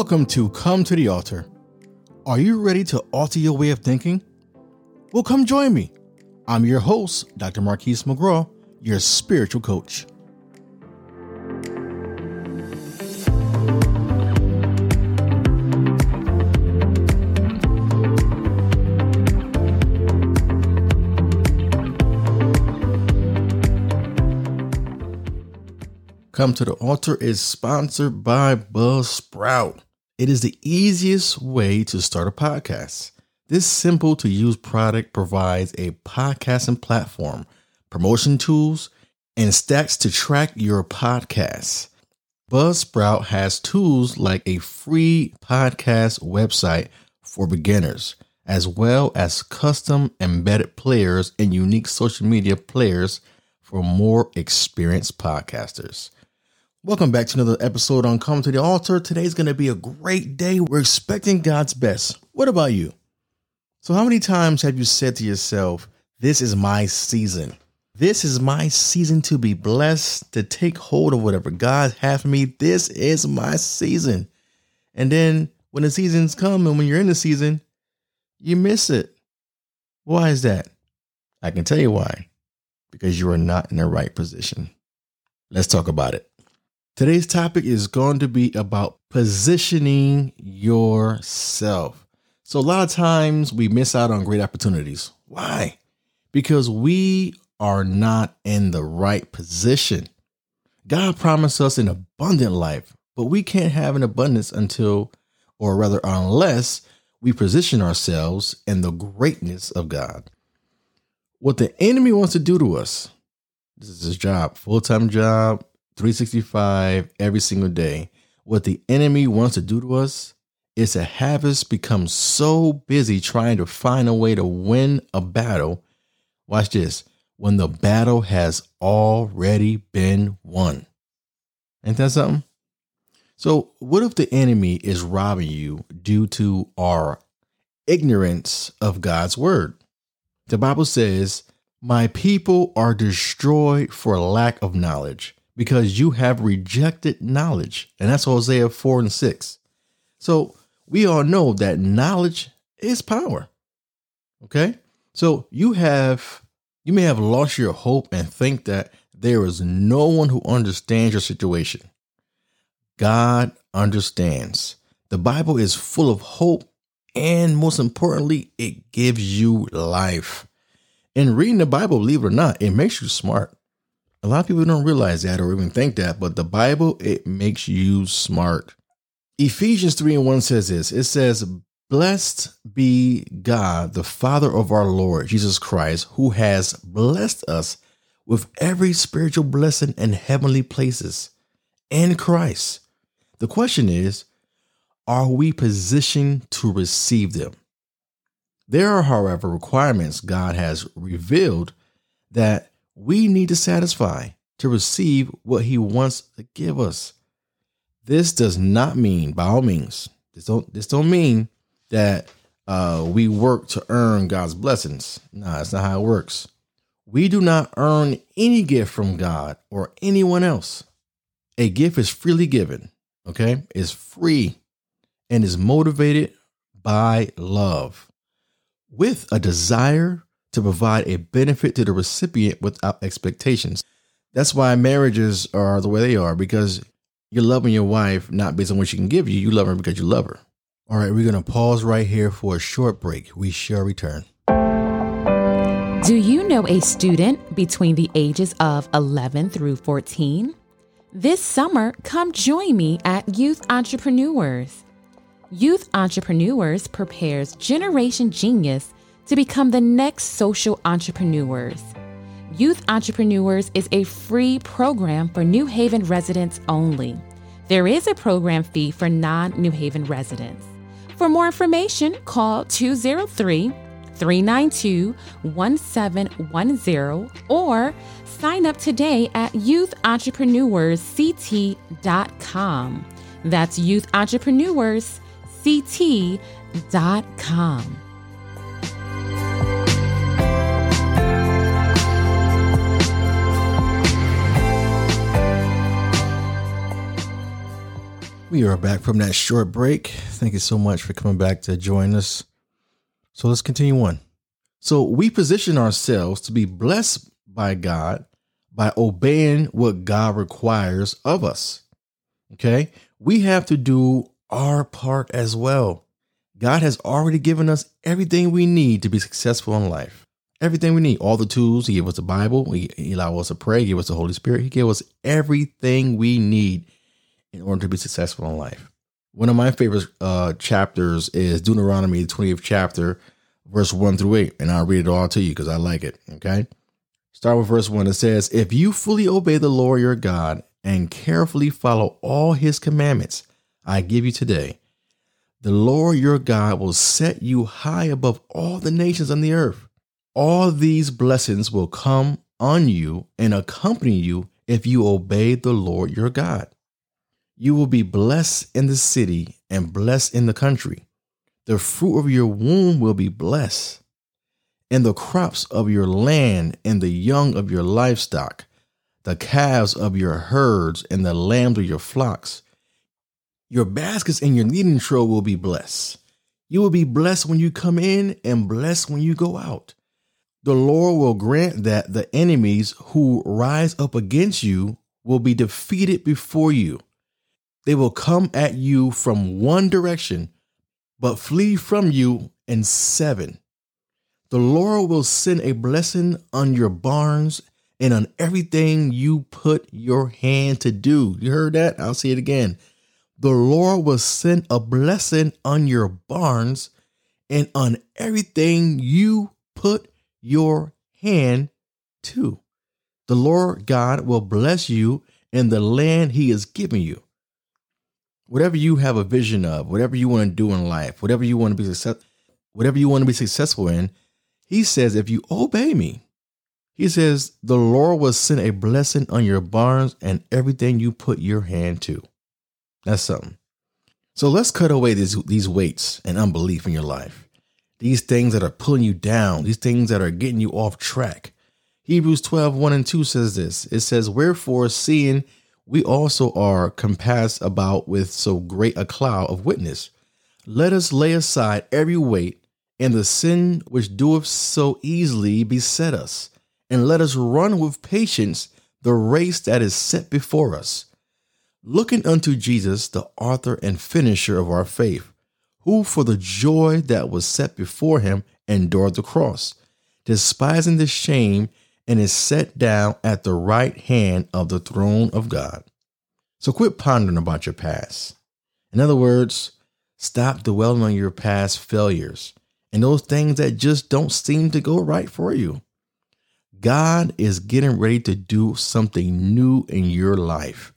Welcome to Come to the Altar. Are you ready to alter your way of thinking? Well, come join me. I'm your host, Dr. Marquise McGraw, your spiritual coach. Come to the Altar is sponsored by Buzzsprout. It is the easiest way to start a podcast. This simple to use product provides a podcasting platform, promotion tools, and stats to track your podcasts. Buzzsprout has tools like a free podcast website for beginners, as well as custom embedded players and unique social media players for more experienced podcasters. Welcome back to another episode on Come to the Altar. Today's going to be a great day. We're expecting God's best. What about you? So, how many times have you said to yourself, This is my season? This is my season to be blessed, to take hold of whatever God has for me. This is my season. And then when the seasons come and when you're in the season, you miss it. Why is that? I can tell you why. Because you are not in the right position. Let's talk about it. Today's topic is going to be about positioning yourself. So, a lot of times we miss out on great opportunities. Why? Because we are not in the right position. God promised us an abundant life, but we can't have an abundance until, or rather, unless we position ourselves in the greatness of God. What the enemy wants to do to us, this is his job, full time job, 365 every single day. What the enemy wants to do to us is to have us become so busy trying to find a way to win a battle. Watch this when the battle has already been won. Ain't that something? So, what if the enemy is robbing you due to our ignorance of God's word? The Bible says, My people are destroyed for lack of knowledge because you have rejected knowledge. And that's Hosea 4 and 6. So we all know that knowledge is power. Okay? So you have you may have lost your hope and think that there is no one who understands your situation. God understands. The Bible is full of hope and most importantly, it gives you life. And reading the Bible, believe it or not, it makes you smart. A lot of people don't realize that or even think that, but the Bible, it makes you smart. Ephesians 3 and 1 says this it says, Blessed be God, the Father of our Lord Jesus Christ, who has blessed us with every spiritual blessing in heavenly places in Christ. The question is, are we positioned to receive them? There are, however, requirements God has revealed that we need to satisfy to receive what he wants to give us. This does not mean, by all means, this don't this don't mean that uh, we work to earn God's blessings. No, that's not how it works. We do not earn any gift from God or anyone else. A gift is freely given, okay? It's free and is motivated by love with a desire to provide a benefit to the recipient without expectations. That's why marriages are the way they are because you're loving your wife not based on what she can give you, you love her because you love her. All right, we're going to pause right here for a short break. We shall return. Do you know a student between the ages of 11 through 14? This summer, come join me at Youth Entrepreneurs. Youth Entrepreneurs prepares Generation Genius to become the next social entrepreneurs. Youth Entrepreneurs is a free program for New Haven residents only. There is a program fee for non New Haven residents. For more information, call 203 392 1710 or sign up today at youthentrepreneursct.com. That's youthentrepreneursct.com. We are back from that short break. Thank you so much for coming back to join us. So let's continue on. So we position ourselves to be blessed by God by obeying what God requires of us. Okay? We have to do our part as well. God has already given us everything we need to be successful in life. Everything we need, all the tools. He gave us the Bible. He, allowed us to pray. He gave us the Holy Spirit. He gave us everything we need in order to be successful in life. One of my favorite uh, chapters is Deuteronomy, the 20th chapter, verse 1 through 8. And I'll read it all to you because I like it. Okay. Start with verse 1. It says, If you fully obey the Lord your God and carefully follow all his commandments I give you today, the Lord your God will set you high above all the nations on the earth. All these blessings will come on you and accompany you if you obey the Lord your God. You will be blessed in the city and blessed in the country. The fruit of your womb will be blessed, and the crops of your land and the young of your livestock, the calves of your herds and the lambs of your flocks. Your baskets and your kneading trough will be blessed. You will be blessed when you come in and blessed when you go out. The Lord will grant that the enemies who rise up against you will be defeated before you. They will come at you from one direction, but flee from you in seven. The Lord will send a blessing on your barns and on everything you put your hand to do. You heard that? I'll say it again. The Lord will send a blessing on your barns and on everything you put your hand to. The Lord God will bless you in the land he is giving you whatever you have a vision of, whatever you want to do in life, whatever you want to be success, whatever you want to be successful in, he says, if you obey me, he says, the Lord will send a blessing on your barns and everything you put your hand to. That's something. So let's cut away these, these weights and unbelief in your life. These things that are pulling you down, these things that are getting you off track. Hebrews 12, 1 and 2 says this. It says, Wherefore, seeing we also are compassed about with so great a cloud of witness. Let us lay aside every weight and the sin which doeth so easily beset us, and let us run with patience the race that is set before us, looking unto Jesus, the author and finisher of our faith, who for the joy that was set before him endured the cross, despising the shame, and is set down at the right hand of the throne of God. So quit pondering about your past. In other words, stop dwelling on your past failures and those things that just don't seem to go right for you. God is getting ready to do something new in your life.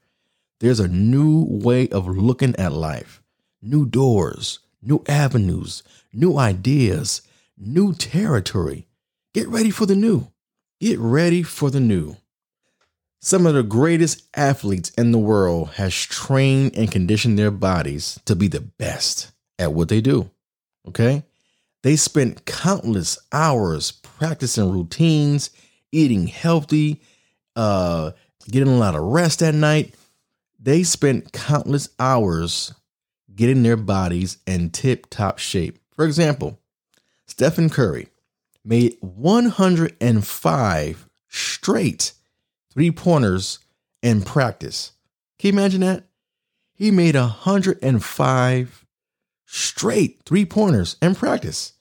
There's a new way of looking at life, new doors, new avenues, new ideas, new territory. Get ready for the new. Get ready for the new. Some of the greatest athletes in the world has trained and conditioned their bodies to be the best at what they do. Okay? They spent countless hours practicing routines, eating healthy, uh, getting a lot of rest at night. They spent countless hours getting their bodies in tip top shape. For example, Stephen Curry made 105 straight three pointers in practice. Can you imagine that? He made 105 straight three pointers in practice.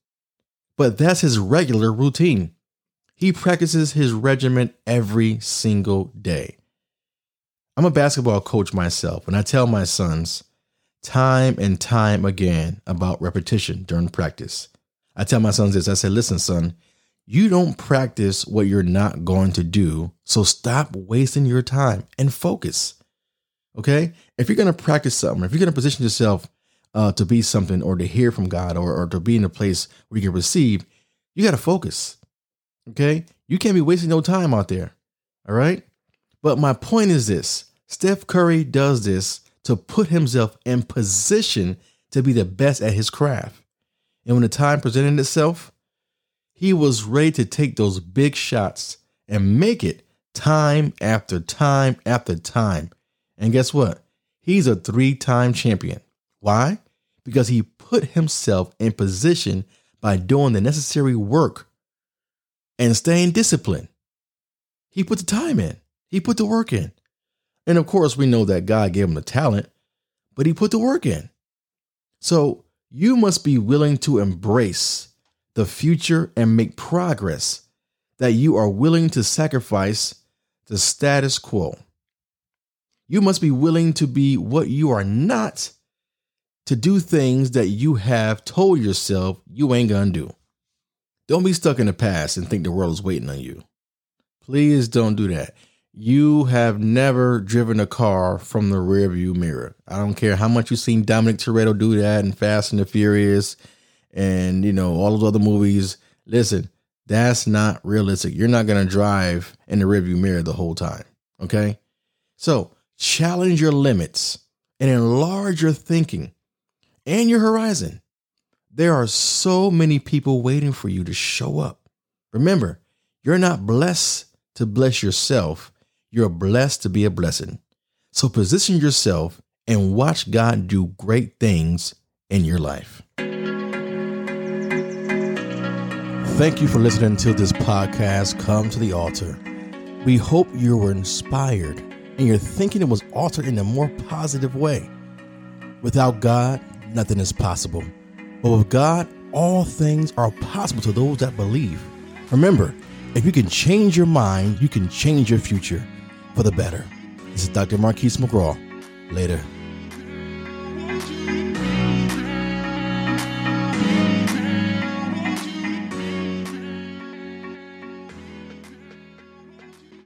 But that's his regular routine. He practices his regiment every single day. I'm a basketball coach myself, and I tell my sons time and time again about repetition during practice. I tell my sons this I said, listen, son, you don't practice what you're not going to do. So stop wasting your time and focus. Okay. If you're going to practice something, if you're going to position yourself uh, to be something or to hear from God or, or to be in a place where you can receive, you got to focus. Okay. You can't be wasting no time out there. All right. But my point is this Steph Curry does this to put himself in position to be the best at his craft. And when the time presented itself, he was ready to take those big shots and make it time after time after time. And guess what? He's a three time champion. Why? Because he put himself in position by doing the necessary work and staying disciplined. He put the time in, he put the work in. And of course, we know that God gave him the talent, but he put the work in. So you must be willing to embrace the future and make progress that you are willing to sacrifice the status quo. You must be willing to be what you are not to do things that you have told yourself you ain't gonna do. Don't be stuck in the past and think the world is waiting on you. Please don't do that. You have never driven a car from the rearview mirror. I don't care how much you've seen Dominic Toretto do that in Fast and the Furious and you know all those other movies. Listen, that's not realistic. You're not gonna drive in the rearview mirror the whole time. Okay? So challenge your limits and enlarge your thinking and your horizon. There are so many people waiting for you to show up. Remember, you're not blessed to bless yourself, you're blessed to be a blessing. So position yourself and watch God do great things in your life. Thank you for listening to this podcast, Come to the Altar. We hope you were inspired and your thinking it was altered in a more positive way. Without God, nothing is possible. But with God, all things are possible to those that believe. Remember, if you can change your mind, you can change your future for the better. This is Dr. Marquise McGraw. Later.